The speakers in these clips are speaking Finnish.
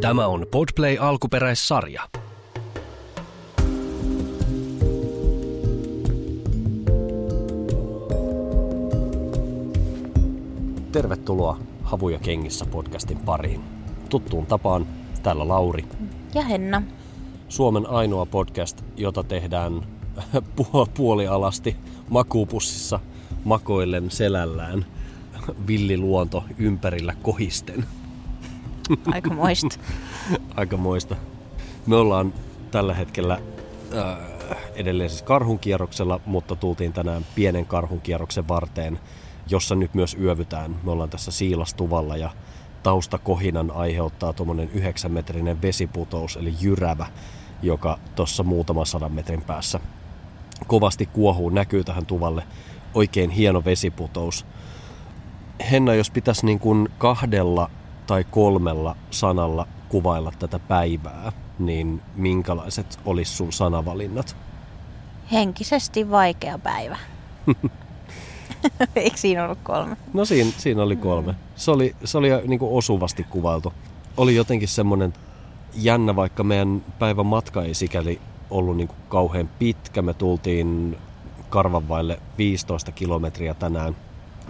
Tämä on Podplay alkuperäissarja. Tervetuloa Havuja kengissä podcastin pariin. Tuttuun tapaan täällä Lauri. Ja Henna. Suomen ainoa podcast, jota tehdään puolialasti makuupussissa makoillen selällään villiluonto ympärillä kohisten. Aika moista. Aika moista. Me ollaan tällä hetkellä äh, edelleen siis karhunkierroksella, mutta tultiin tänään pienen karhunkierroksen varteen, jossa nyt myös yövytään. Me ollaan tässä siilastuvalla ja taustakohinan aiheuttaa tuommoinen 9 metrinen vesiputous, eli jyrävä, joka tuossa muutama sadan metrin päässä kovasti kuohuu, näkyy tähän tuvalle. Oikein hieno vesiputous. Henna, jos pitäisi niin kuin kahdella tai kolmella sanalla kuvailla tätä päivää, niin minkälaiset olisi sun sanavalinnat? Henkisesti vaikea päivä. Eikö siinä ollut kolme? No siinä, siinä oli kolme. Se oli, se oli niin kuin osuvasti kuvailtu. Oli jotenkin semmoinen jännä, vaikka meidän päivän matka ei sikäli ollut niin kuin kauhean pitkä. Me tultiin Karvanvaille 15 kilometriä tänään,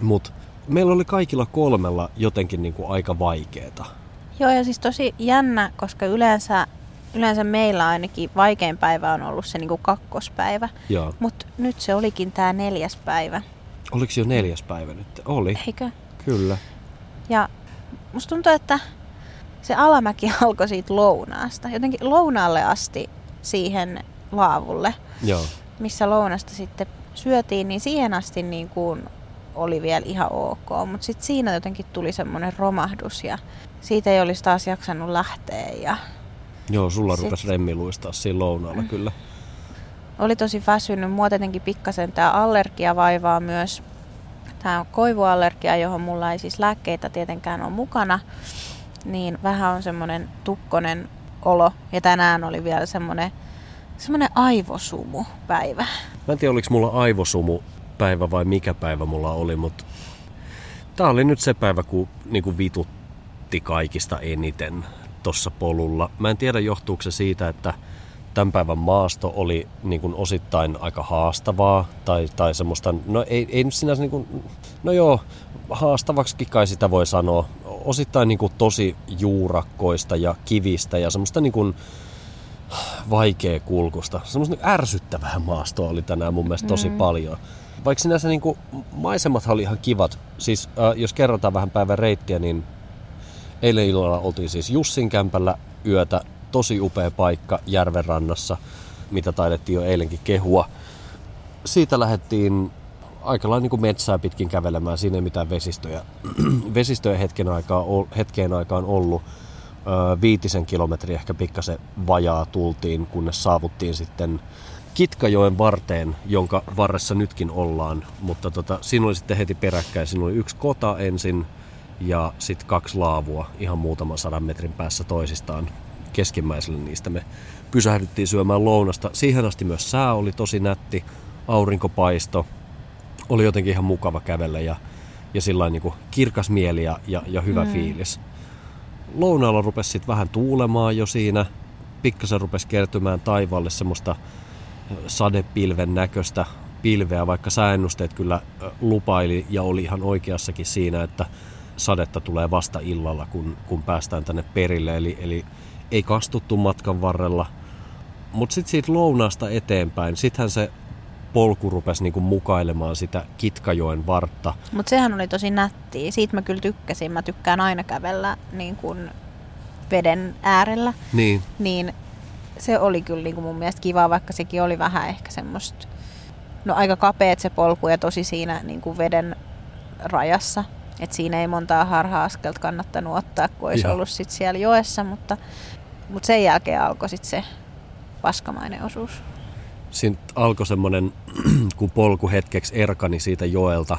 mutta meillä oli kaikilla kolmella jotenkin niin kuin aika vaikeeta. Joo, ja siis tosi jännä, koska yleensä, yleensä meillä ainakin vaikein päivä on ollut se niin kuin kakkospäivä. Mutta nyt se olikin tämä neljäs päivä. Oliko jo neljäs päivä nyt? Oli. Eikö? Kyllä. Ja musta tuntuu, että se alamäki alkoi siitä lounaasta. Jotenkin lounaalle asti siihen laavulle, Joo. missä lounasta sitten syötiin, niin siihen asti niin kuin oli vielä ihan ok. Mutta sitten siinä jotenkin tuli semmoinen romahdus ja siitä ei olisi taas jaksanut lähteä. Ja Joo, sulla sit... rupesi remmi luistaa siinä lounaalla mm. kyllä. Oli tosi väsynyt. Mua tietenkin pikkasen tämä allergia vaivaa myös. Tämä on koivuallergia, johon mulla ei siis lääkkeitä tietenkään ole mukana. Niin vähän on semmoinen tukkonen olo. Ja tänään oli vielä semmoinen, semmoinen aivosumu päivä. Mä en tiedä, oliko mulla aivosumu päivä vai mikä päivä mulla oli, mutta tää oli nyt se päivä, kun niin kuin vitutti kaikista eniten tossa polulla. Mä en tiedä, johtuuko se siitä, että tämän päivän maasto oli niin kuin osittain aika haastavaa tai, tai semmoista, no ei, ei nyt sinänsä niin kuin, no joo, haastavaksi kai sitä voi sanoa. Osittain niin kuin tosi juurakkoista ja kivistä ja semmoista niin kuin vaikea kulkusta. Semmoista niin ärsyttävää maastoa oli tänään mun mielestä tosi mm. paljon. Vaikka sinänsä niin kuin, maisemat oli ihan kivat. Siis äh, jos kerrotaan vähän päivän reittiä, niin eilen illalla oltiin siis Jussin kämpällä yötä. Tosi upea paikka järven rannassa, mitä taidettiin jo eilenkin kehua. Siitä lähdettiin aika lailla niin kuin metsää pitkin kävelemään. Siinä ei mitään vesistöjä, vesistöjä hetken aikaa, hetkeen aikaan ollut. Viitisen kilometriä ehkä pikkasen vajaa tultiin, kunnes saavuttiin sitten Kitkajoen varteen, jonka varressa nytkin ollaan. Mutta tota, siinä oli sitten heti peräkkäin. Siinä oli yksi kota ensin ja sitten kaksi laavua ihan muutaman sadan metrin päässä toisistaan. Keskimmäisellä niistä me pysähdyttiin syömään lounasta. Siihen asti myös sää oli tosi nätti, aurinkopaisto. Oli jotenkin ihan mukava kävellä ja, ja sillä niin kirkas mieli ja, ja, ja hyvä mm. fiilis. Lounaalla rupesi sitten vähän tuulemaan jo siinä. Pikkasen rupesi kertymään taivaalle semmoista sadepilven näköistä pilveä, vaikka sääennusteet kyllä lupaili ja oli ihan oikeassakin siinä, että sadetta tulee vasta illalla, kun, kun päästään tänne perille. Eli, eli ei kastuttu matkan varrella. Mutta sitten siitä lounaasta eteenpäin, sittenhän se polku rupesi niinku mukailemaan sitä Kitkajoen vartta. Mutta sehän oli tosi nättiä. Siitä mä kyllä tykkäsin. Mä tykkään aina kävellä niin kuin veden äärellä. Niin. Niin se oli kyllä niin kuin mun mielestä kiva, vaikka sekin oli vähän ehkä semmoista, no aika kapeet se polku ja tosi siinä niin kuin veden rajassa. Et siinä ei montaa harha-askelta kannattanut ottaa, kun olisi Joo. ollut sit siellä joessa, mutta, mutta sen jälkeen alkoi sit se paskamainen osuus. Siinä alkoi semmoinen, kun polku hetkeksi erkani siitä joelta,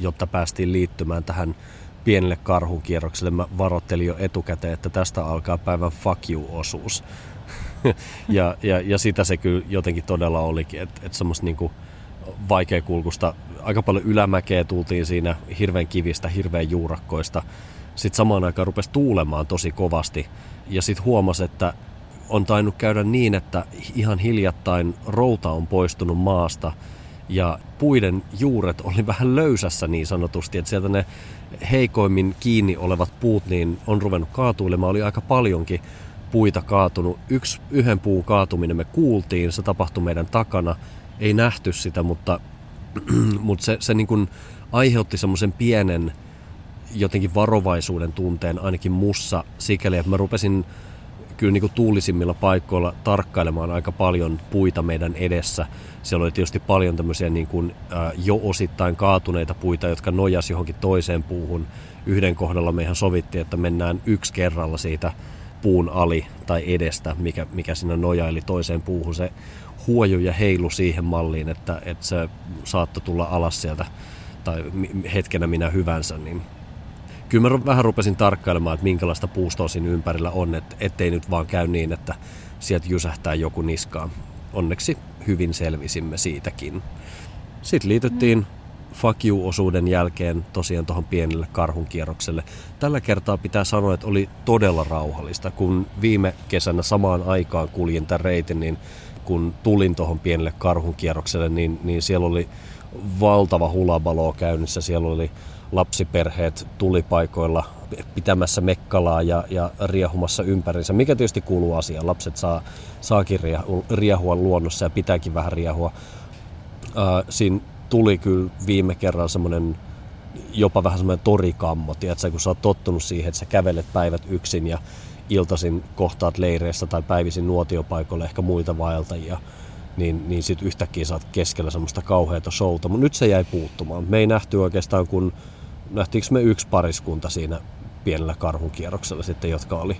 jotta päästiin liittymään tähän pienelle karhukierrokselle. Mä varoittelin jo etukäteen, että tästä alkaa päivän fuck you-osuus. ja, ja, ja sitä se kyllä jotenkin todella olikin, että et semmoista niinku kulkusta, aika paljon ylämäkeä tultiin siinä, hirveän kivistä, hirveän juurakkoista. sitten samaan aikaan rupesi tuulemaan tosi kovasti. Ja sitten huomasi, että on tainnut käydä niin, että ihan hiljattain routa on poistunut maasta ja puiden juuret oli vähän löysässä niin sanotusti, että sieltä ne heikoimmin kiinni olevat puut niin on ruvennut kaatuilemaan, oli aika paljonkin puita kaatunut. Yksi yhden puun kaatuminen me kuultiin, se tapahtui meidän takana, ei nähty sitä, mutta, mutta se, se niin kuin aiheutti semmoisen pienen jotenkin varovaisuuden tunteen ainakin mussa sikäli, että mä rupesin kyllä niin kuin tuulisimmilla paikoilla tarkkailemaan aika paljon puita meidän edessä. Siellä oli tietysti paljon tämmöisiä niin kuin, äh, jo osittain kaatuneita puita, jotka nojas johonkin toiseen puuhun. Yhden kohdalla meihän sovittiin, että mennään yksi kerralla siitä puun ali tai edestä, mikä, mikä siinä nojaili toiseen puuhun. Se huoju ja heilu siihen malliin, että, että se saattoi tulla alas sieltä tai hetkenä minä hyvänsä, niin kyllä mä vähän rupesin tarkkailemaan, että minkälaista puustoa siinä ympärillä on, että ettei nyt vaan käy niin, että sieltä jysähtää joku niskaan. Onneksi hyvin selvisimme siitäkin. Sitten liityttiin fuck you-osuuden jälkeen tosiaan tuohon pienelle karhunkierrokselle. Tällä kertaa pitää sanoa, että oli todella rauhallista. Kun viime kesänä samaan aikaan kuljin tämän reitin, niin kun tulin tuohon pienelle karhunkierrokselle, niin, niin siellä oli valtava hulabalo käynnissä. Siellä oli lapsiperheet tulipaikoilla pitämässä mekkalaa ja, ja riehumassa ympärinsä, mikä tietysti kuuluu asiaan. Lapset saa, saakin riehua luonnossa ja pitääkin vähän riehua. Äh, siinä tuli kyllä viime kerralla semmoinen jopa vähän semmoinen torikammo, tiedätkö, kun sä oot tottunut siihen, että sä kävelet päivät yksin ja iltaisin kohtaat leireissä tai päivisin nuotiopaikoilla ehkä muita vaeltajia, niin, niin sitten yhtäkkiä saat keskellä semmoista kauheata showta. Mutta nyt se jäi puuttumaan. Me ei nähty oikeastaan, kun nähtiinkö me yksi pariskunta siinä pienellä karhunkierroksella sitten, jotka oli,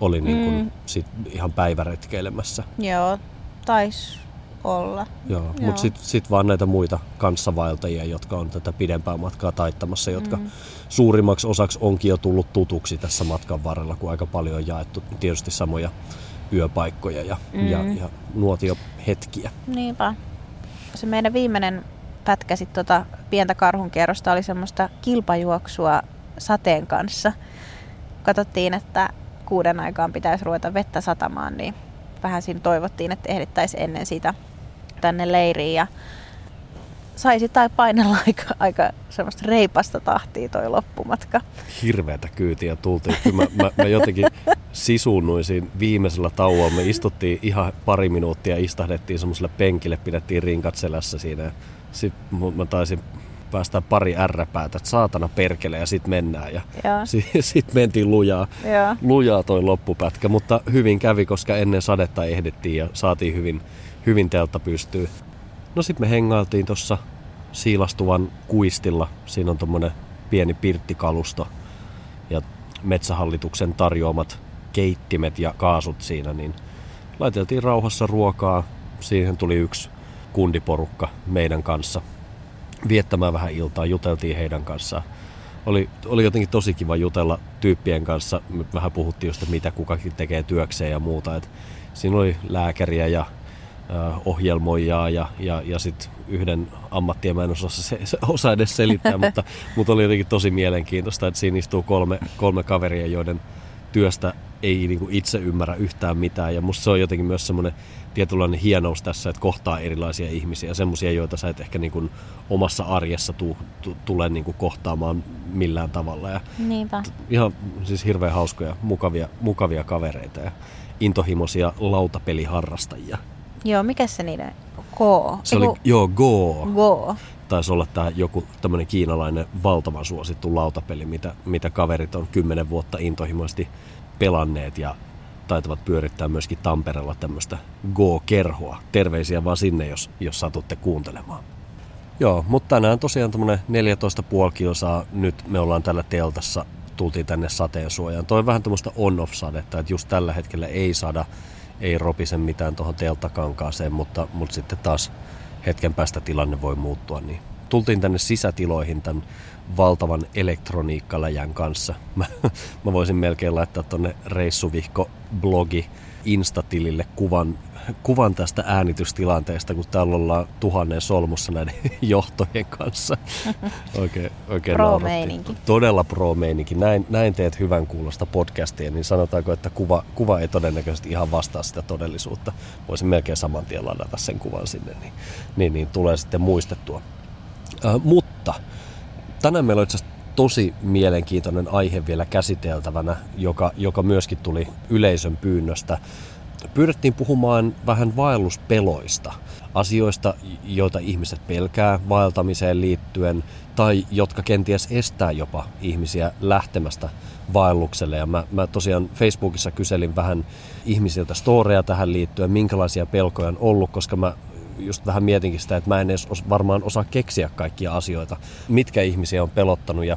oli niin kuin mm. sit ihan päiväretkeilemässä. Joo, taisi olla. Joo, Joo. mutta sitten sit vaan näitä muita kanssavaeltajia, jotka on tätä pidempää matkaa taittamassa, jotka mm. suurimmaksi osaksi onkin jo tullut tutuksi tässä matkan varrella, kun aika paljon on jaettu tietysti samoja yöpaikkoja ja, mm. ja, ja nuotiohetkiä. Niinpä. Se meidän viimeinen pätkä sit tota pientä karhunkierrosta oli semmoista kilpajuoksua sateen kanssa. Katsottiin, että kuuden aikaan pitäisi ruveta vettä satamaan, niin vähän siinä toivottiin, että ehdittäisiin ennen sitä tänne leiriin. Ja saisi tai painella aika, aika semmoista reipasta tahtia toi loppumatka. Hirveätä kyytiä tultiin. Kyllä mä, mä, mä jotenkin sisuunnuin siinä viimeisellä tauolla. Me istuttiin ihan pari minuuttia, istahdettiin semmoiselle penkille, pidettiin rinkat selässä siinä. Sitten mä taisin päästä pari ärräpäätä, että saatana perkele ja sitten mennään. Ja sitten sit mentiin lujaa, Joo. lujaa toi loppupätkä, mutta hyvin kävi, koska ennen sadetta ehdittiin ja saatiin hyvin, hyvin teltta pystyy. No sitten me hengailtiin tuossa siilastuvan kuistilla. Siinä on tommonen pieni pirttikalusto ja metsähallituksen tarjoamat keittimet ja kaasut siinä, niin laiteltiin rauhassa ruokaa. Siihen tuli yksi kundiporukka meidän kanssa viettämään vähän iltaa, juteltiin heidän kanssaan. Oli, oli jotenkin tosi kiva jutella tyyppien kanssa. Me vähän puhuttiin just, että mitä kukakin tekee työkseen ja muuta. Et siinä oli lääkäriä ja ohjelmoijaa ja, ja, ja sitten yhden ammattia mä en osaa, se, se, osaa edes selittää, mutta, mutta oli jotenkin tosi mielenkiintoista, että siinä istuu kolme, kolme kaveria, joiden työstä ei niin kuin itse ymmärrä yhtään mitään. Ja musta se on jotenkin myös semmoinen tietynlainen hienous tässä, että kohtaa erilaisia ihmisiä, semmoisia, joita sä et ehkä niin kuin omassa arjessa tu, tu, tule niin kuin kohtaamaan millään tavalla. Ja Niinpä. Ihan siis hirveän hauskoja, mukavia, mukavia kavereita ja intohimoisia lautapeliharrastajia. Joo, mikä se niiden? Go. Se oli, joo, Go. Go. Taisi olla tämä joku tämmöinen kiinalainen valtavan suosittu lautapeli, mitä, mitä kaverit on kymmenen vuotta intohimoisesti pelanneet ja taitavat pyörittää myöskin Tampereella tämmöistä Go-kerhoa. Terveisiä vaan sinne, jos, jos satutte kuuntelemaan. Joo, mutta tänään tosiaan tämmöinen 14,5 kilsaa. Nyt me ollaan tällä teltassa, tultiin tänne sateensuojaan. Toi on vähän tämmöistä on-off-sadetta, että just tällä hetkellä ei sada, ei ropise mitään tuohon telttakankaaseen, mutta, mutta sitten taas hetken päästä tilanne voi muuttua. Niin tultiin tänne sisätiloihin tämän valtavan elektroniikkaläjän kanssa. Mä, mä voisin melkein laittaa tonne reissuvihko-blogi Instatilille kuvan, kuvan tästä äänitystilanteesta, kun täällä ollaan tuhannen solmussa näiden johtojen kanssa. Oikein, oikein Pro-meininki. Todella pro-meininki. Näin, näin teet hyvän kuulosta podcastia, niin sanotaanko, että kuva, kuva ei todennäköisesti ihan vastaa sitä todellisuutta. Voisin melkein saman tien ladata sen kuvan sinne, niin, niin, niin tulee sitten muistettua. Äh, mutta tänään meillä on itse asiassa tosi mielenkiintoinen aihe vielä käsiteltävänä, joka, joka myöskin tuli yleisön pyynnöstä. Pyydettiin puhumaan vähän vaelluspeloista, asioista, joita ihmiset pelkää vaeltamiseen liittyen, tai jotka kenties estää jopa ihmisiä lähtemästä vaellukselle. Ja mä, mä tosiaan Facebookissa kyselin vähän ihmisiltä storeja tähän liittyen, minkälaisia pelkoja on ollut, koska mä just vähän mietinkin sitä, että mä en edes varmaan osaa keksiä kaikkia asioita, mitkä ihmisiä on pelottanut ja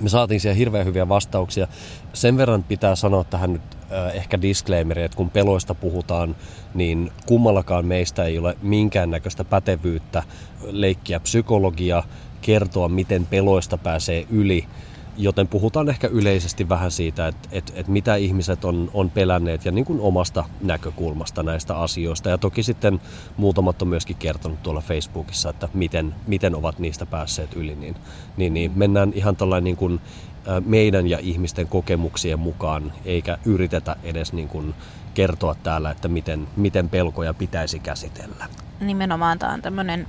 me saatiin siellä hirveän hyviä vastauksia. Sen verran pitää sanoa tähän nyt äh, ehkä disclaimeri, että kun peloista puhutaan, niin kummallakaan meistä ei ole minkäännäköistä pätevyyttä leikkiä psykologia, kertoa miten peloista pääsee yli joten puhutaan ehkä yleisesti vähän siitä, että, että, että mitä ihmiset on, on pelänneet ja niin kuin omasta näkökulmasta näistä asioista. Ja toki sitten muutamat on myöskin kertonut tuolla Facebookissa, että miten, miten ovat niistä päässeet yli. Niin, niin, niin mennään ihan tällainen niin kuin meidän ja ihmisten kokemuksien mukaan, eikä yritetä edes niin kuin kertoa täällä, että miten, miten pelkoja pitäisi käsitellä. Nimenomaan tämä on tämmöinen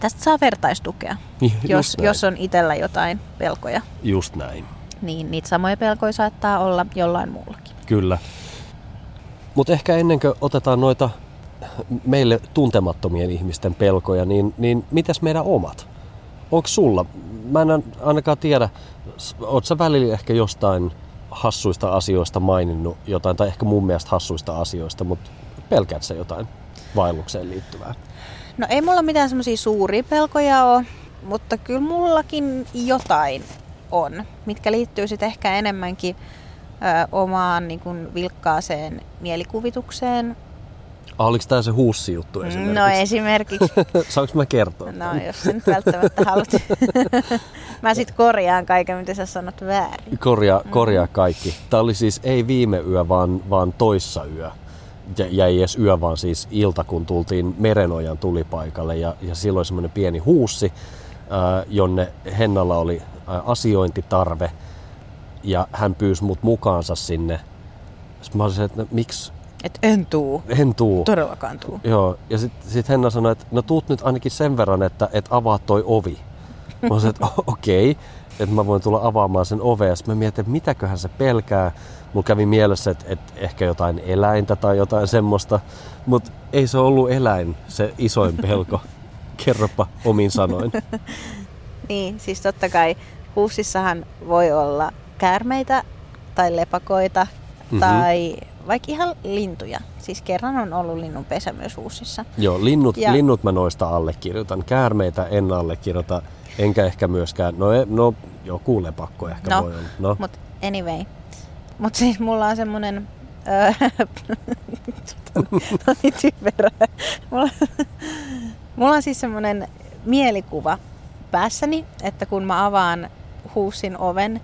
tästä saa vertaistukea, jos, jos on itsellä jotain pelkoja. Just näin. Niin niitä samoja pelkoja saattaa olla jollain muullakin. Kyllä. Mutta ehkä ennen kuin otetaan noita meille tuntemattomien ihmisten pelkoja, niin, niin mitäs meidän omat? Onko sulla? Mä en ainakaan tiedä, oot sä välillä ehkä jostain hassuista asioista maininnut jotain, tai ehkä mun mielestä hassuista asioista, mutta pelkäät sä jotain vaellukseen liittyvää? No ei mulla mitään semmoisia suuria pelkoja ole, mutta kyllä mullakin jotain on, mitkä liittyy sitten ehkä enemmänkin ö, omaan niin kuin vilkkaaseen mielikuvitukseen. Ah, oliko tämä se huussi-juttu esimerkiksi? No esimerkiksi. Saanko mä kertoa? No jos sen välttämättä haluat. mä sitten korjaan kaiken, mitä sä sanot väärin. Korjaa, korjaa kaikki. Tämä oli siis ei viime yö, vaan, vaan toissa yö jäi edes yö, vaan siis ilta, kun tultiin Merenojan tulipaikalle ja, ja silloin semmoinen pieni huussi, ää, jonne Hennalla oli ää, asiointitarve ja hän pyysi mut mukaansa sinne. Sitten mä olisin, että no, miksi? Et en tuu. En tuu. Todellakaan tuu. Joo, ja sitten sit Henna sanoi, että no tuut nyt ainakin sen verran, että et avaa toi ovi. Mä olisin, että okei, okay, että mä voin tulla avaamaan sen ovea. Sitten mä mietin, että mitäköhän se pelkää mulla kävi mielessä, että, että ehkä jotain eläintä tai jotain semmoista, mutta ei se ollut eläin se isoin pelko. Kerropa omin sanoin. niin, siis totta kai huussissahan voi olla käärmeitä tai lepakoita mm-hmm. tai vaikka ihan lintuja. Siis kerran on ollut linnun pesä myös huussissa. Joo, linnut, ja... linnut mä noista allekirjoitan. Käärmeitä en allekirjoita, enkä ehkä myöskään, no, e, no joku lepakko ehkä no, voi olla. No, mutta anyway, mutta siis mulla on semmonen... niin typerä. Mulla, mulla on siis semmonen mielikuva päässäni, että kun mä avaan huusin oven,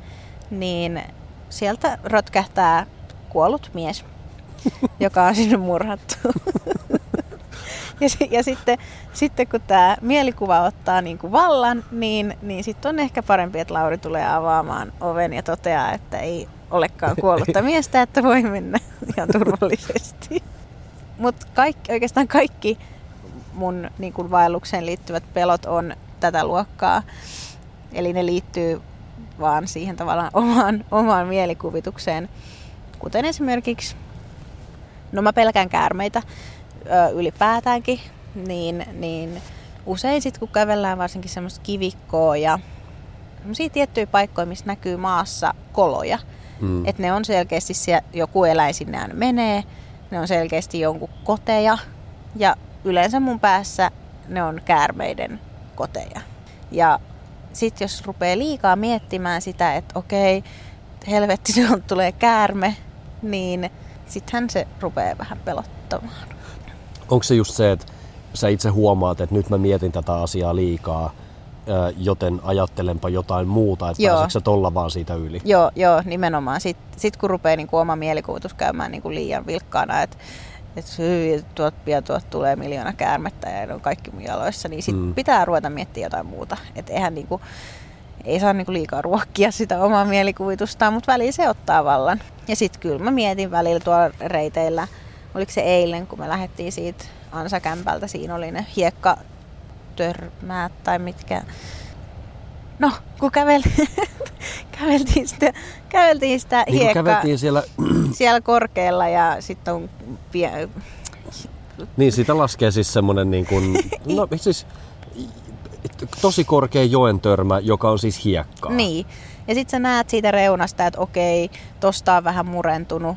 niin sieltä rotkähtää kuollut mies, joka on sinne murhattu. ja, ja sitten, sitten kun tämä mielikuva ottaa niin kuin vallan, niin, niin sitten on ehkä parempi, että Lauri tulee avaamaan oven ja toteaa, että ei olekaan kuollutta miestä, että voi mennä ihan turvallisesti. Mutta kaikki, oikeastaan kaikki mun niin kuin vaellukseen liittyvät pelot on tätä luokkaa. Eli ne liittyy vaan siihen tavallaan omaan, omaan mielikuvitukseen. Kuten esimerkiksi, no mä pelkään käärmeitä ö, ylipäätäänkin, niin, niin usein sitten kun kävellään varsinkin semmoista kivikkoa ja tiettyjä paikkoja, missä näkyy maassa koloja, Mm. Että ne on selkeästi, siellä, joku eläin sinne menee, ne on selkeästi jonkun koteja ja yleensä mun päässä ne on käärmeiden koteja. Ja sitten jos rupeaa liikaa miettimään sitä, että okei, helvetti, se on, tulee käärme, niin sittenhän se rupeaa vähän pelottamaan. Onko se just se, että sä itse huomaat, että nyt mä mietin tätä asiaa liikaa, joten ajattelenpa jotain muuta, että Joo. pääseekö tolla vaan siitä yli? Joo, joo nimenomaan. Sitten sit kun rupeaa niin kuin oma mielikuvitus käymään niin kuin liian vilkkaana, että et hyi, tuot pian tuot tulee miljoona käärmettä ja ne on kaikki mun jaloissa, niin sit Mm. pitää ruveta miettimään jotain muuta. Että eihän niinku, ei saa niinku liikaa ruokkia sitä omaa mielikuvitustaan, mutta välillä se ottaa vallan. Ja sitten kyllä mä mietin välillä tuolla reiteillä, oliko se eilen, kun me lähdettiin siitä Ansakämpältä, siinä oli ne hiekka törmäät tai mitkä. No, kun kävel... käveltiin sitä, käveltiin sitä Niin hiekkaa käveltiin siellä, siellä korkealla ja sitten on pie- niin siitä laskee siis semmonen niin kuin, no siis tosi korkea joen törmä, joka on siis hiekkaa. Niin. Ja sitten sä näet siitä reunasta, että okei, tosta on vähän murentunut.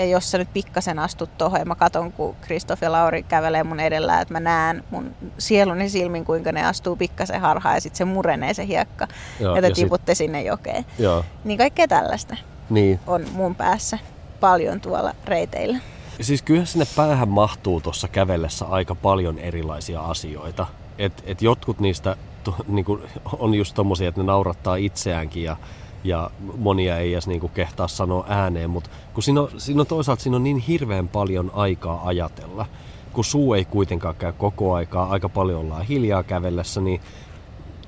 Ja jos sä nyt pikkasen astut tuohon ja mä katon, kun Kristoff ja Lauri kävelee mun edellä, että mä näen mun sieluni silmin, kuinka ne astuu pikkasen harhaan ja sitten se murenee se hiekka. Joo, ja te ja sit- tiputte sinne jokeen. Joo, Niin kaikkea tällaista niin. on mun päässä paljon tuolla reiteillä. Siis kyllä sinne päähän mahtuu tuossa kävellessä aika paljon erilaisia asioita. Et, et jotkut niistä to, niinku, on just tommosia, että ne naurattaa itseäänkin ja, ja monia ei edes niinku kehtaa sanoa ääneen, mutta kun siinä on, siinä on toisaalta siinä on niin hirveän paljon aikaa ajatella, kun suu ei kuitenkaan käy koko aikaa, aika paljon ollaan hiljaa kävellessä, niin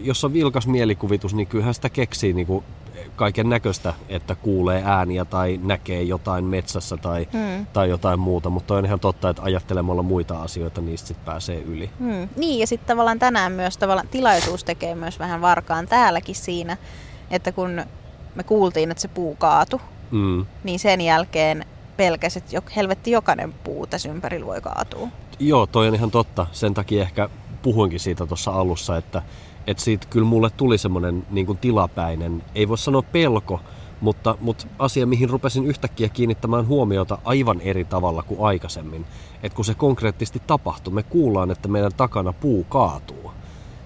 jos on vilkas mielikuvitus, niin kyllähän sitä keksii niinku kaiken näköistä, että kuulee ääniä tai näkee jotain metsässä tai, Hmm. tai jotain muuta, mutta on ihan totta, että ajattelemalla muita asioita niistä sit pääsee yli. Hmm. Niin, ja sitten tavallaan tänään myös tavallaan tilaisuus tekee myös vähän varkaan täälläkin siinä, että kun me kuultiin, että se puu kaatu, Mm. niin sen jälkeen pelkäs, että jok, helvetti jokainen puu tässä ympärillä voi kaatua. Joo, toi on ihan totta. Sen takia ehkä puhuinkin siitä tuossa alussa, että, että siitä kyllä mulle tuli semmoinen niin tilapäinen, ei voi sanoa pelko, mutta, mutta asia, mihin rupesin yhtäkkiä kiinnittämään huomiota aivan eri tavalla kuin aikaisemmin. Että kun se konkreettisesti tapahtui, me kuullaan, että meidän takana puu kaatuu,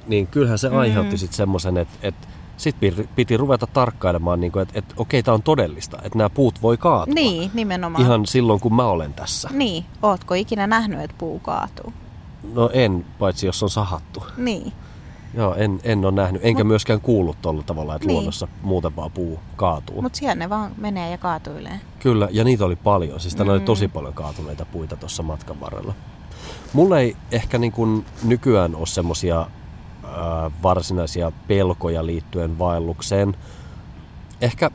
niin kyllähän se aiheutti Mm. sitten semmoisen, että, että sitten piti, ruveta tarkkailemaan, niin että, että okei, tämä on todellista, että nämä puut voi kaatua. Niin, nimenomaan. Ihan silloin, kun mä olen tässä. Niin, ootko ikinä nähnyt, että puu kaatuu? No en, paitsi jos on sahattu. Niin. Joo, en, en ole nähnyt, enkä Mut- myöskään kuullut tuolla tavalla, että Niin. luonnossa muuten vaan puu kaatuu. Mutta siellä ne vaan menee ja kaatuilee. Kyllä, ja niitä oli paljon. Siis mm. oli tosi paljon kaatuneita puita tuossa matkan varrella. Mulla ei ehkä niin kuin nykyään ole semmosia varsinaisia pelkoja liittyen vaellukseen. Ehkä,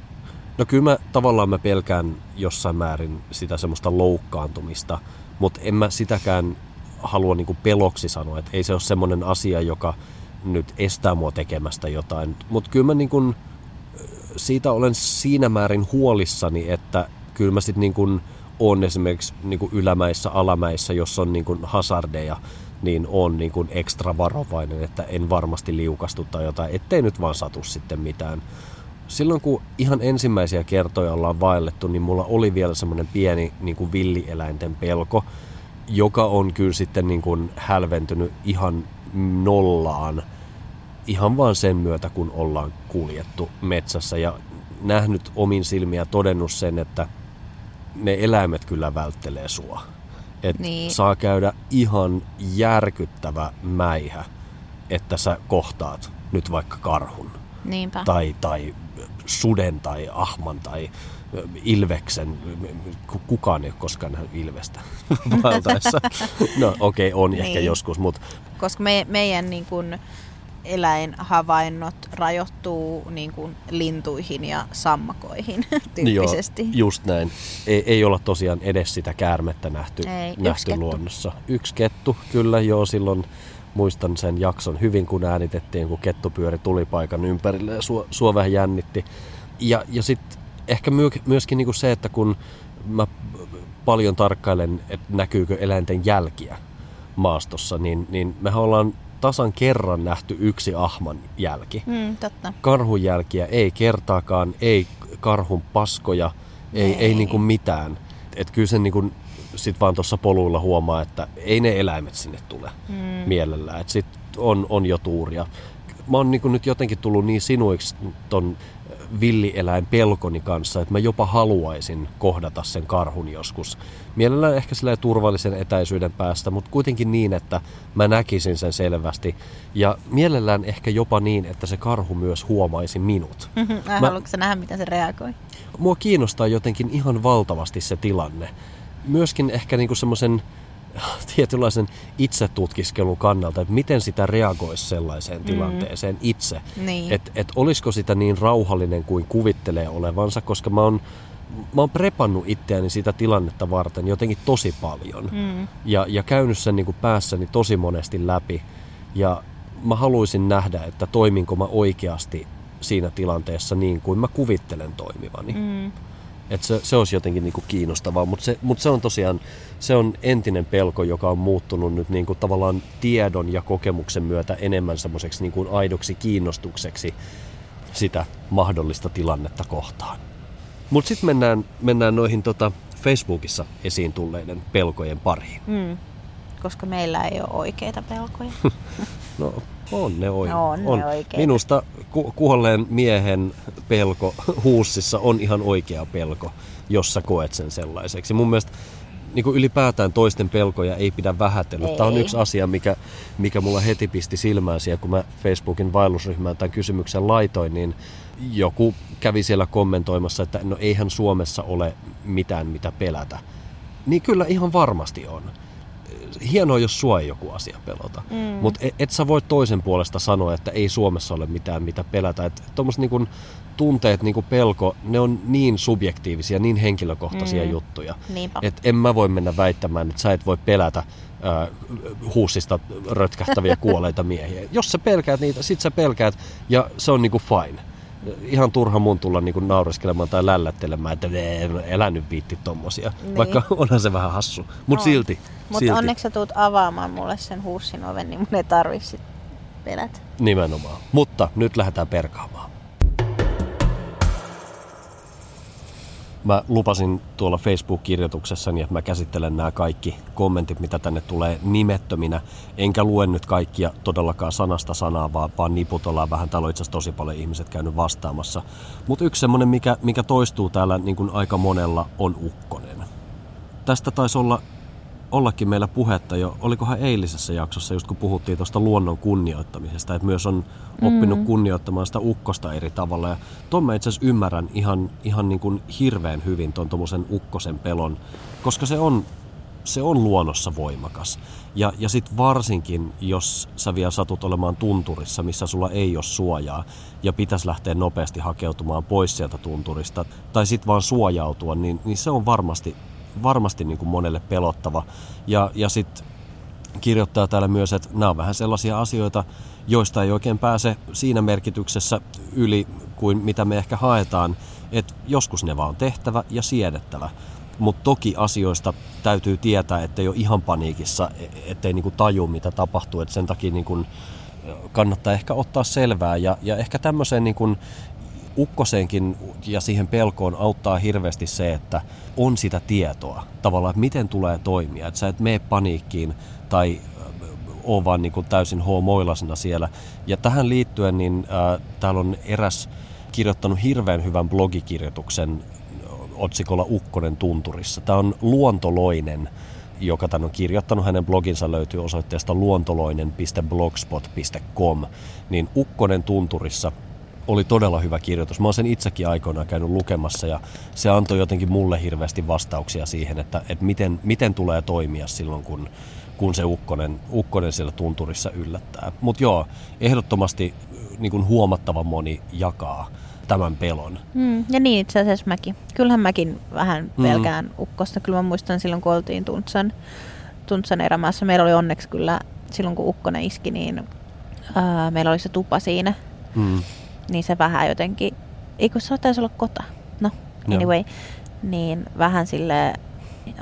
no kyllä mä tavallaan mä pelkään jossain määrin sitä semmoista loukkaantumista, mutta en mä sitäkään halua niin kuin peloksi sanoa, että ei se ole semmoinen asia, joka nyt estää mua tekemästä jotain. Mutta kyllä mä niin kuin, siitä olen siinä määrin huolissani, että kyllä mä sitten niin kuin on esimerkiksi niin kuin ylämäissä, alamäissä, jos on niin kuin hazardeja, niin on niin kuin ekstra varovainen, että en varmasti liukastu tai jotain, ettei nyt vaan satu sitten mitään. Silloin kun ihan ensimmäisiä kertoja ollaan vaellettu, niin mulla oli vielä semmoinen pieni niin kuin villieläinten pelko, joka on kyllä sitten niin kuin hälventynyt ihan nollaan ihan vaan sen myötä, kun ollaan kuljettu metsässä ja nähnyt omin silmiä todennut sen, että ne eläimet kyllä välttelee sua. Et Niin. saa käydä ihan järkyttävä mäihä, että sä kohtaat nyt vaikka karhun Niinpä. tai, tai suden tai ahman tai ilveksen. Ku- Kukaan ei ole koskaan nähnyt ilvestä valtaessa. No okei, okay, on ehkä Niin. joskus, mutta Koska me, meidän niin kun, eläinhavainnot rajoittuu niin kun, lintuihin ja sammakoihin tyyppisesti. Joo, just näin. Ei, ei olla tosiaan edes sitä käärmettä nähty, Ei, yksi nähty kettu. luonnossa. Yksi kettu, kyllä joo, silloin muistan sen jakson hyvin, kun äänitettiin, kun kettu pyöri tulipaikan ympärille ja sua, sua vähän jännitti. Ja, ja sitten ehkä myö, myöskin niinku se, että kun mä paljon tarkkailen, että näkyykö eläinten jälkiä maastossa, niin, niin mehän ollaan tasan kerran nähty yksi ahman jälki Mm, totta. karhun jälkiä ei kertaakaan, ei karhun paskoja, ei, ei. Ei. niinku mitään. Et kyllä sen niinku sit vaan tuossa poluilla huomaa, että ei ne eläimet sinne tule Mm. mielellään. Et sit on, on jo tuuria. Mä oon niinku nyt jotenkin tullut niin sinuiksi ton villieläin pelkoni kanssa, että mä jopa haluaisin kohdata sen karhun joskus. Mielellään ehkä sillä turvallisen etäisyyden päästä, mutta kuitenkin niin, että mä näkisin sen selvästi. Ja mielellään ehkä jopa niin, että se karhu myös huomaisi minut. Mä... Haluatko nähdä, miten se reagoi? Mua kiinnostaa jotenkin ihan valtavasti se tilanne. Myöskin ehkä niinku semmoisen tietynlaisen itsetutkiskelun kannalta, että miten sitä reagoisi sellaiseen mm. tilanteeseen itse. Niin. Että et olisiko sitä niin rauhallinen kuin kuvittelee olevansa, koska mä oon mä oon prepannut itseäni sitä tilannetta varten jotenkin tosi paljon. Mm. Ja, ja käynyt sen niin kuin päässäni tosi monesti läpi. Ja mä haluaisin nähdä, että toiminko mä oikeasti siinä tilanteessa niin kuin mä kuvittelen toimivani. Mm. Et se, se olisi jotenkin niinku kiinnostavaa, mutta se, mut se on tosiaan se on entinen pelko, joka on muuttunut nyt niinku tavallaan tiedon ja kokemuksen myötä enemmän semmoiseksi niinku aidoksi kiinnostukseksi sitä mahdollista tilannetta kohtaan. Mutta sitten mennään, mennään noihin tota Facebookissa esiin tulleiden pelkojen pariin. Mm, koska meillä ei ole oikeita pelkoja. no on ne, oi- no, on, on. ne oikeita. Minusta ku- kuolleen miehen pelko huussissa on ihan oikea pelko, jos sä koet sen sellaiseksi. Mun mielestä niin kuin ylipäätään toisten pelkoja ei pidä vähätellä. Ei. Tämä on yksi asia, mikä, mikä mulla heti pisti silmään siellä, kun mä Facebookin vaellusryhmään tämän kysymyksen laitoin, niin joku kävi siellä kommentoimassa, että no eihän Suomessa ole mitään mitä pelätä. Niin kyllä ihan varmasti on hienoa, jos sua ei joku asia pelota. Mm. Mutta et, et sä voi toisen puolesta sanoa, että ei Suomessa ole mitään mitä pelätä. Että tuommoiset niinku tunteet, niinku pelko, ne on niin subjektiivisia, niin henkilökohtaisia mm. juttuja. Että en mä voi mennä väittämään, että sä et voi pelätä äh, huussista rötkähtäviä kuolleita miehiä. Jos sä pelkäät niitä, sit sä pelkäät ja se on niinku fine ihan turha mun tulla niinku naureskelemaan tai lällättelemään, että elänyt viitti tommosia. Niin. Vaikka onhan se vähän hassu. Mutta silti. Mutta onneksi sä tuut avaamaan mulle sen huussin oven, niin mun ei tarvitse pelätä. Nimenomaan. Mutta nyt lähdetään perkaamaan. Mä lupasin tuolla Facebook-kirjoituksessani, että mä käsittelen nämä kaikki kommentit, mitä tänne tulee nimettöminä. Enkä lue nyt kaikkia todellakaan sanasta sanaa, vaan, vaan niputellaan vähän. Täällä on itse asiassa tosi paljon ihmiset käynyt vastaamassa. Mutta yksi semmonen, mikä, mikä toistuu täällä niin kuin aika monella, on ukkonen. Tästä taisi olla ollakin meillä puhetta jo, olikohan eilisessä jaksossa, just kun puhuttiin tuosta luonnon kunnioittamisesta, että myös on oppinut mm. kunnioittamaan sitä ukkosta eri tavalla. Ja tuon mä itse asiassa ymmärrän ihan, ihan niin kuin hirveän hyvin tuon tuommoisen ukkosen pelon, koska se on, se on luonnossa voimakas. Ja, ja sitten varsinkin, jos sä vielä satut olemaan tunturissa, missä sulla ei ole suojaa, ja pitäisi lähteä nopeasti hakeutumaan pois sieltä tunturista, tai sitten vaan suojautua, niin, niin se on varmasti varmasti niin kuin monelle pelottava. Ja, ja sitten kirjoittaa täällä myös, että nämä on vähän sellaisia asioita, joista ei oikein pääse siinä merkityksessä yli kuin mitä me ehkä haetaan. Että joskus ne vaan on tehtävä ja siedettävä. Mutta toki asioista täytyy tietää, ettei ole ihan paniikissa, e, ettei niinku taju mitä tapahtuu. Et sen takia niinku kannattaa ehkä ottaa selvää. Ja, ja ehkä tämmöiseen niinku ukkoseenkin ja siihen pelkoon auttaa hirveästi se, että on sitä tietoa tavallaan, että miten tulee toimia. Että sä et mene paniikkiin tai ole vaan niin kuin täysin hoomoilasena siellä. Ja tähän liittyen niin äh, täällä on eräs kirjoittanut hirveän hyvän blogikirjoituksen otsikolla Ukkonen tunturissa. Tämä on luontoloinen, joka tämän on kirjoittanut. Hänen bloginsa löytyy osoitteesta luontoloinen.blogspot.com. Niin Ukkonen tunturissa oli todella hyvä kirjoitus. Mä oon sen itsekin aikoinaan käynyt lukemassa ja se antoi jotenkin mulle hirveästi vastauksia siihen, että, että miten, miten tulee toimia silloin, kun, kun se ukkonen, ukkonen siellä tunturissa yllättää. Mutta joo, ehdottomasti niin kuin huomattava moni jakaa tämän pelon. Mm, ja niin itse asiassa mäkin. Kyllähän mäkin vähän mm. pelkään mm. ukkosta. Kyllä mä muistan silloin, kun oltiin Tuntsan, Tuntsan erämaassa. Meillä oli onneksi kyllä silloin, kun ukkonen iski, niin ää, meillä oli se tupa siinä. Mm niin se vähän jotenkin, eikö se taisi olla kota? No, anyway, Joo. niin vähän sille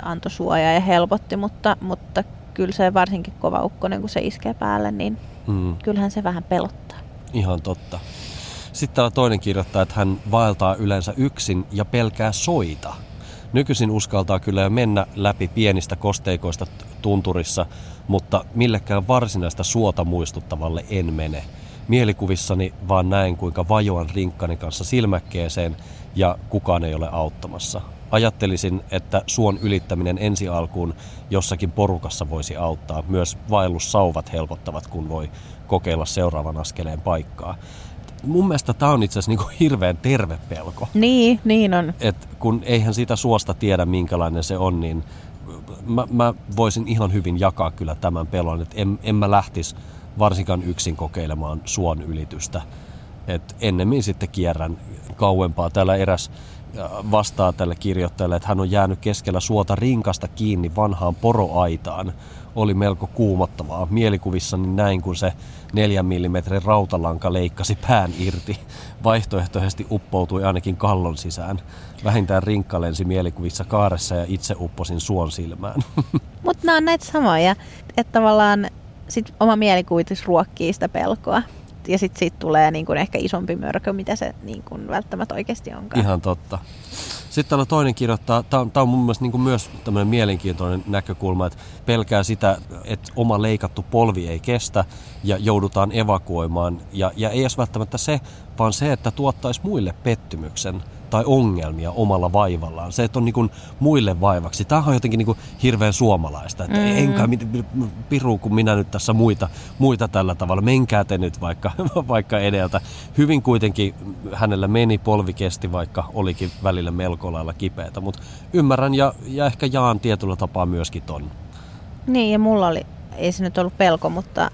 antoi suojaa ja helpotti, mutta, mutta kyllä se varsinkin kova ukkonen, kun se iskee päälle, niin mm. kyllähän se vähän pelottaa. Ihan totta. Sitten täällä toinen kirjoittaa, että hän vaeltaa yleensä yksin ja pelkää soita. Nykyisin uskaltaa kyllä jo mennä läpi pienistä kosteikoista tunturissa, mutta millekään varsinaista suota muistuttavalle en mene Mielikuvissani vaan näen, kuinka vajoan rinkkani kanssa silmäkkeeseen ja kukaan ei ole auttamassa. Ajattelisin, että suon ylittäminen ensi alkuun jossakin porukassa voisi auttaa. Myös vaellussauvat helpottavat, kun voi kokeilla seuraavan askeleen paikkaa. Mun mielestä tämä on itse asiassa niin hirveän terve pelko. Niin, niin on. Et kun eihän siitä suosta tiedä, minkälainen se on, niin mä, mä voisin ihan hyvin jakaa kyllä tämän pelon, että en, en mä lähtisi varsinkaan yksin kokeilemaan suon ylitystä. Et ennemmin sitten kierrän kauempaa. Täällä eräs vastaa tälle kirjoittajalle, että hän on jäänyt keskellä suota rinkasta kiinni vanhaan poroaitaan. Oli melko kuumottavaa. Mielikuvissani näin, kun se neljän millimetrin rautalanka leikkasi pään irti. Vaihtoehtoisesti uppoutui ainakin kallon sisään. Vähintään rinkka lensi mielikuvissa kaaressa ja itse upposin suon silmään. Mutta nämä on näitä samoja, että tavallaan sit oma mielikuvitus ruokkii sitä pelkoa ja sitten siitä tulee niin kuin ehkä isompi mörkö, mitä se niin kuin välttämättä oikeasti onkaan. Ihan totta. Sitten täällä toinen kirjoittaa, tämä on, mun mielestä niin myös tämmöinen mielenkiintoinen näkökulma, että pelkää sitä, että oma leikattu polvi ei kestä ja joudutaan evakuoimaan. Ja, ja ei edes välttämättä se, vaan se, että tuottaisi muille pettymyksen tai ongelmia omalla vaivallaan. Se, että on niin muille vaivaksi. Tämä on jotenkin niin hirveän suomalaista. Että mm. enkä piru, kun minä nyt tässä muita, muita tällä tavalla. Menkää te nyt vaikka, vaikka edeltä. Hyvin kuitenkin hänellä meni, polvi kesti, vaikka olikin välillä melko lailla kipeätä. Mutta ymmärrän ja, ja ehkä jaan tietyllä tapaa myöskin ton. Niin, ja mulla oli, ei se nyt ollut pelko, mutta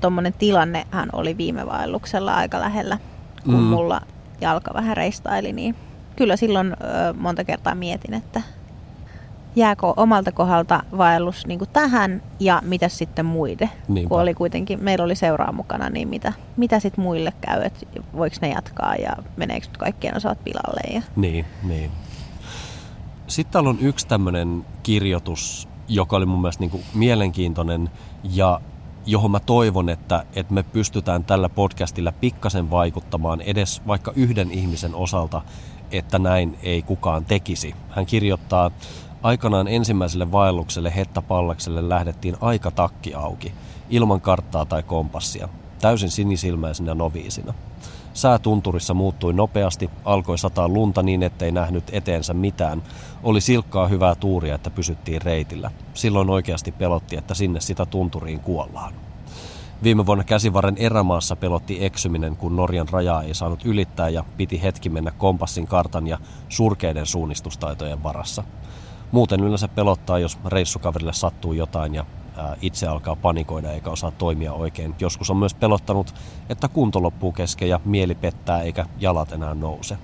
tuommoinen tilannehan oli viime vaelluksella aika lähellä, kun mm. mulla jalka vähän reistaili, niin kyllä silloin ö, monta kertaa mietin, että jääkö omalta kohdalta vaellus niin tähän ja mitä sitten muille. Niinpä. Kun oli kuitenkin, meillä oli seuraa mukana, niin mitä, mitä sitten muille käy, että voiko ne jatkaa ja meneekö nyt kaikkien osat pilalle. Ja... Niin, niin. Sitten täällä on yksi tämmöinen kirjoitus, joka oli mun mielestä niin kuin mielenkiintoinen ja johon mä toivon, että, että me pystytään tällä podcastilla pikkasen vaikuttamaan edes vaikka yhden ihmisen osalta, että näin ei kukaan tekisi. Hän kirjoittaa, aikanaan ensimmäiselle vaellukselle Hetta Pallakselle lähdettiin aika takki auki, ilman karttaa tai kompassia, täysin sinisilmäisenä noviisina. Sää tunturissa muuttui nopeasti, alkoi sataa lunta niin, ettei nähnyt eteensä mitään. Oli silkkaa hyvää tuuria, että pysyttiin reitillä. Silloin oikeasti pelotti, että sinne sitä tunturiin kuollaan. Viime vuonna käsivarren erämaassa pelotti eksyminen, kun Norjan rajaa ei saanut ylittää ja piti hetki mennä kompassin kartan ja surkeiden suunnistustaitojen varassa. Muuten yleensä pelottaa, jos reissukaverille sattuu jotain ja itse alkaa panikoida eikä osaa toimia oikein. Joskus on myös pelottanut, että kunto loppuu kesken ja mieli pettää eikä jalat enää nouse.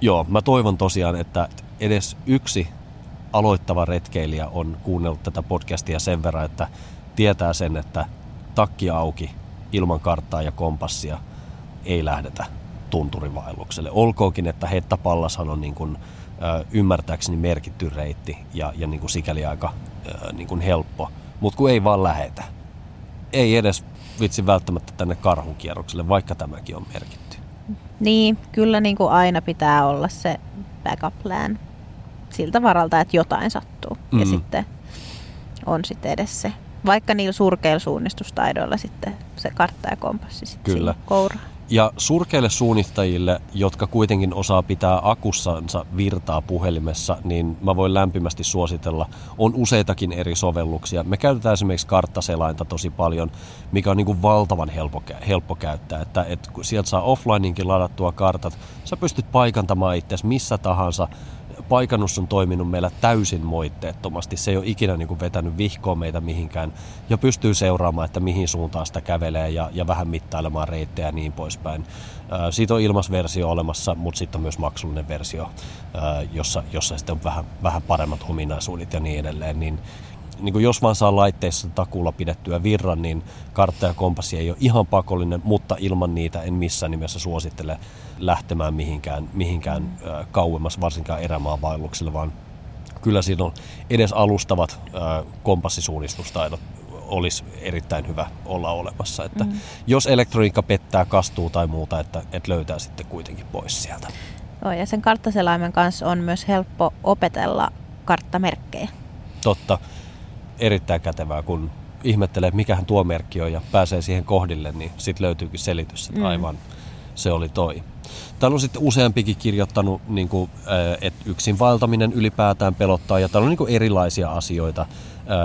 Joo, mä toivon tosiaan, että edes yksi aloittava retkeilijä on kuunnellut tätä podcastia sen verran, että tietää sen, että takki auki ilman karttaa ja kompassia ei lähdetä tunturivaellukselle. Olkoonkin, että Hettapallashan on niin kuin, ymmärtääkseni merkitty reitti ja, ja niin kuin sikäli aika niin kuin helppo – mutta kun ei vaan lähetä. Ei edes vitsi välttämättä tänne karhukierrokselle, vaikka tämäkin on merkitty. Niin, kyllä niin kuin aina pitää olla se backup plan siltä varalta, että jotain sattuu. Mm. Ja sitten on sitten edes se, vaikka niillä surkeilla suunnistustaidoilla sitten se kartta ja kompassi sitten Kyllä. kouraa. Ja surkeille suunnittajille, jotka kuitenkin osaa pitää akussansa virtaa puhelimessa, niin mä voin lämpimästi suositella. On useitakin eri sovelluksia. Me käytetään esimerkiksi karttaselainta tosi paljon, mikä on niin kuin valtavan helppo, helppo käyttää. Että, että sieltä saa offlineinkin ladattua kartat. Sä pystyt paikantamaan itse missä tahansa paikannus on toiminut meillä täysin moitteettomasti. Se ei ole ikinä niin kuin vetänyt vihkoa meitä mihinkään ja pystyy seuraamaan, että mihin suuntaan sitä kävelee ja, ja vähän mittailemaan reittejä ja niin poispäin. Siitä on ilmasversio olemassa, mutta sitten on myös maksullinen versio, jossa, jossa sitten on vähän, vähän paremmat ominaisuudet ja niin edelleen. Niin niin kuin jos vaan saa laitteissa takuulla pidettyä virran, niin kartta ja kompassi ei ole ihan pakollinen, mutta ilman niitä en missään nimessä suosittele lähtemään mihinkään, mihinkään kauemmas, varsinkaan erämaan vaellukselle, vaan kyllä siinä on edes alustavat kompassisuunnistustaidot olisi erittäin hyvä olla olemassa. Että mm. Jos elektroniikka pettää, kastuu tai muuta, että, että löytää sitten kuitenkin pois sieltä. Joo, ja sen karttaselaimen kanssa on myös helppo opetella karttamerkkejä. Totta erittäin kätevää, kun ihmettelee, että mikähän tuo merkki on ja pääsee siihen kohdille, niin sitten löytyykin selitys, että mm. aivan se oli toi. Täällä on sitten useampikin kirjoittanut, niin kuin, että yksin vaeltaminen ylipäätään pelottaa ja täällä on niin kuin erilaisia asioita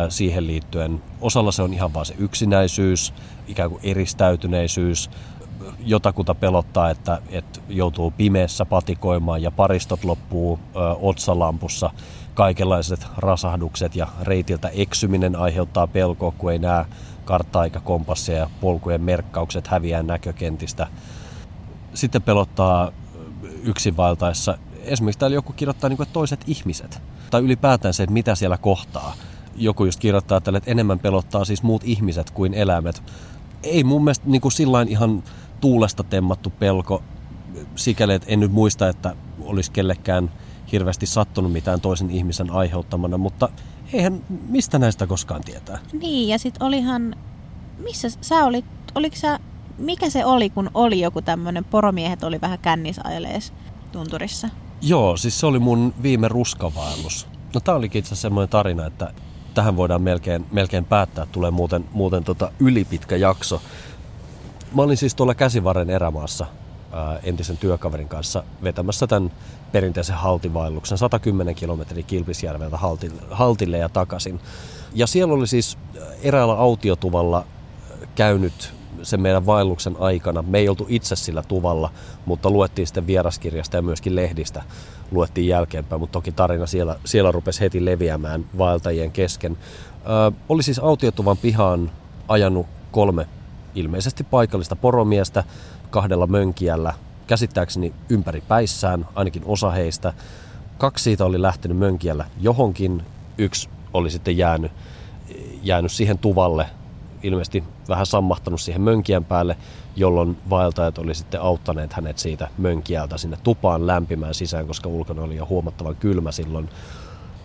siihen liittyen. Osalla se on ihan vaan se yksinäisyys, ikään kuin eristäytyneisyys, jotakuta pelottaa, että, että joutuu pimeässä patikoimaan ja paristot loppuu ö, otsalampussa. Kaikenlaiset rasahdukset ja reitiltä eksyminen aiheuttaa pelkoa, kun ei näe karttaa eikä kompassia ja polkujen merkkaukset häviää näkökentistä. Sitten pelottaa yksin vaeltaessa. Esimerkiksi täällä joku kirjoittaa niin kuin, toiset ihmiset. Tai ylipäätään se, että mitä siellä kohtaa. Joku just kirjoittaa tälle, että enemmän pelottaa siis muut ihmiset kuin eläimet. Ei mun mielestä niin kuin sillain ihan tuulesta temmattu pelko. Sikäli, että en nyt muista, että olisi kellekään hirveästi sattunut mitään toisen ihmisen aiheuttamana, mutta eihän mistä näistä koskaan tietää. Niin, ja sitten olihan, missä sä olit, oliko sä, mikä se oli, kun oli joku tämmöinen, poromiehet oli vähän kännisajelees tunturissa? Joo, siis se oli mun viime ruskavaellus. No tää olikin itse semmoinen tarina, että tähän voidaan melkein, melkein päättää, tulee muuten, muuten tota ylipitkä jakso. Mä olin siis tuolla Käsivarren erämaassa ää, entisen työkaverin kanssa vetämässä tämän perinteisen haltivaelluksen 110 kilometriä Kilpisjärveltä haltille, haltille ja takaisin. Ja siellä oli siis eräällä autiotuvalla käynyt sen meidän vaelluksen aikana. Me ei oltu itse sillä tuvalla, mutta luettiin sitten vieraskirjasta ja myöskin lehdistä luettiin jälkeenpäin, mutta toki tarina siellä, siellä rupesi heti leviämään vaeltajien kesken. Ö, oli siis autiotuvan pihaan ajanut kolme ilmeisesti paikallista poromiestä kahdella mönkijällä, käsittääkseni ympäri päissään, ainakin osa heistä. Kaksi siitä oli lähtenyt mönkijällä johonkin, yksi oli sitten jäänyt, jäänyt siihen tuvalle, ilmeisesti vähän sammahtanut siihen mönkijän päälle, jolloin vaeltajat oli sitten auttaneet hänet siitä mönkijältä sinne tupaan lämpimään sisään, koska ulkona oli jo huomattavan kylmä silloin.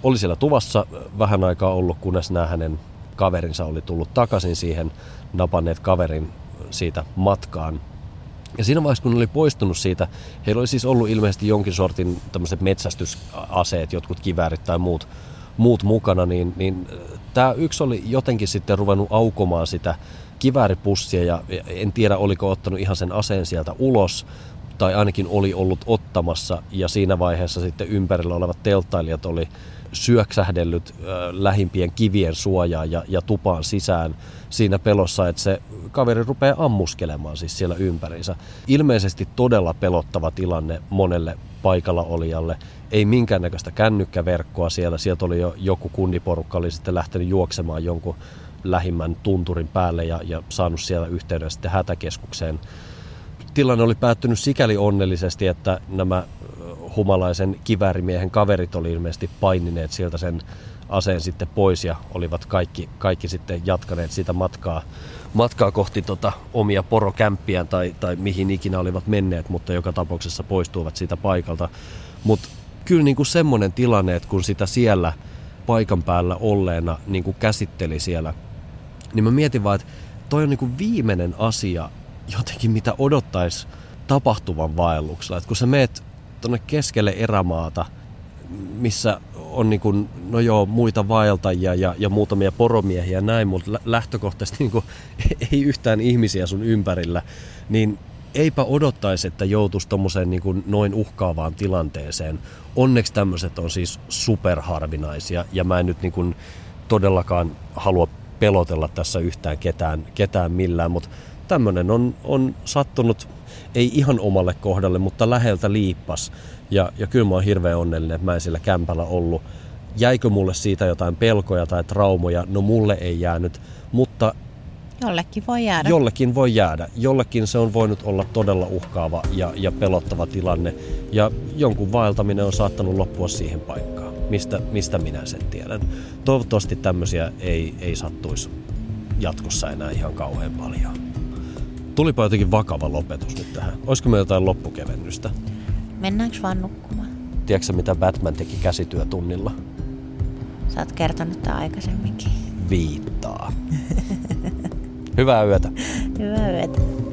Oli siellä tuvassa vähän aikaa ollut, kunnes nämä hänen kaverinsa oli tullut takaisin siihen, napanneet kaverin siitä matkaan. Ja siinä vaiheessa, kun ne oli poistunut siitä, heillä oli siis ollut ilmeisesti jonkin sortin tämmöiset metsästysaseet, jotkut kiväärit tai muut, muut mukana, niin, niin tämä yksi oli jotenkin sitten ruvennut aukomaan sitä kivääripussia ja en tiedä oliko ottanut ihan sen aseen sieltä ulos tai ainakin oli ollut ottamassa. Ja siinä vaiheessa sitten ympärillä olevat telttailijat oli syöksähdellyt lähimpien kivien suojaan ja, ja tupaan sisään siinä pelossa, että se kaveri rupeaa ammuskelemaan siis siellä ympärinsä. Ilmeisesti todella pelottava tilanne monelle paikalla olijalle. Ei minkäännäköistä kännykkäverkkoa siellä. Sieltä oli jo joku kunniporukka oli sitten lähtenyt juoksemaan jonkun lähimmän tunturin päälle ja, ja saanut siellä yhteyden sitten hätäkeskukseen. Tilanne oli päättynyt sikäli onnellisesti, että nämä humalaisen kivärimiehen kaverit oli ilmeisesti painineet sieltä sen aseen sitten pois ja olivat kaikki, kaikki sitten jatkaneet sitä matkaa, matkaa kohti tota omia porokämppiään tai, tai mihin ikinä olivat menneet, mutta joka tapauksessa poistuivat siitä paikalta. Mutta kyllä niin kuin semmoinen tilanne, että kun sitä siellä paikan päällä olleena niin kuin käsitteli siellä, niin mä mietin vaan, että toi on niin kuin viimeinen asia jotenkin, mitä odottaisi tapahtuvan vaelluksella. Että kun sä meet tuonne keskelle erämaata, missä on niin kuin, no joo, muita vaeltajia ja, ja muutamia poromiehiä ja näin, mutta lähtökohtaisesti niin kuin, ei yhtään ihmisiä sun ympärillä, niin eipä odottaisi, että joutuisi tuommoiseen niin kuin noin uhkaavaan tilanteeseen. Onneksi tämmöiset on siis superharvinaisia ja mä en nyt niin kuin todellakaan halua pelotella tässä yhtään ketään, ketään millään, mutta tämmöinen on, on sattunut ei ihan omalle kohdalle, mutta läheltä liippas. Ja, ja kyllä mä oon hirveän onnellinen, että mä en sillä kämpällä ollut. Jäikö mulle siitä jotain pelkoja tai traumoja? No mulle ei jäänyt, mutta Jollekin voi jäädä. Jollekin voi jäädä. Jollekin se on voinut olla todella uhkaava ja, ja pelottava tilanne. Ja jonkun vaeltaminen on saattanut loppua siihen paikkaan. Mistä, mistä minä sen tiedän. Toivottavasti tämmöisiä ei, ei sattuisi jatkossa enää ihan kauhean paljon. Tulipa jotenkin vakava lopetus nyt tähän. Olisiko me jotain loppukevennystä? Mennäänkö vaan nukkumaan? Tiedätkö mitä Batman teki käsityötunnilla? Sä oot kertonut tämän aikaisemminkin. Viittaa. Hyvää yötä. Hyvää yötä.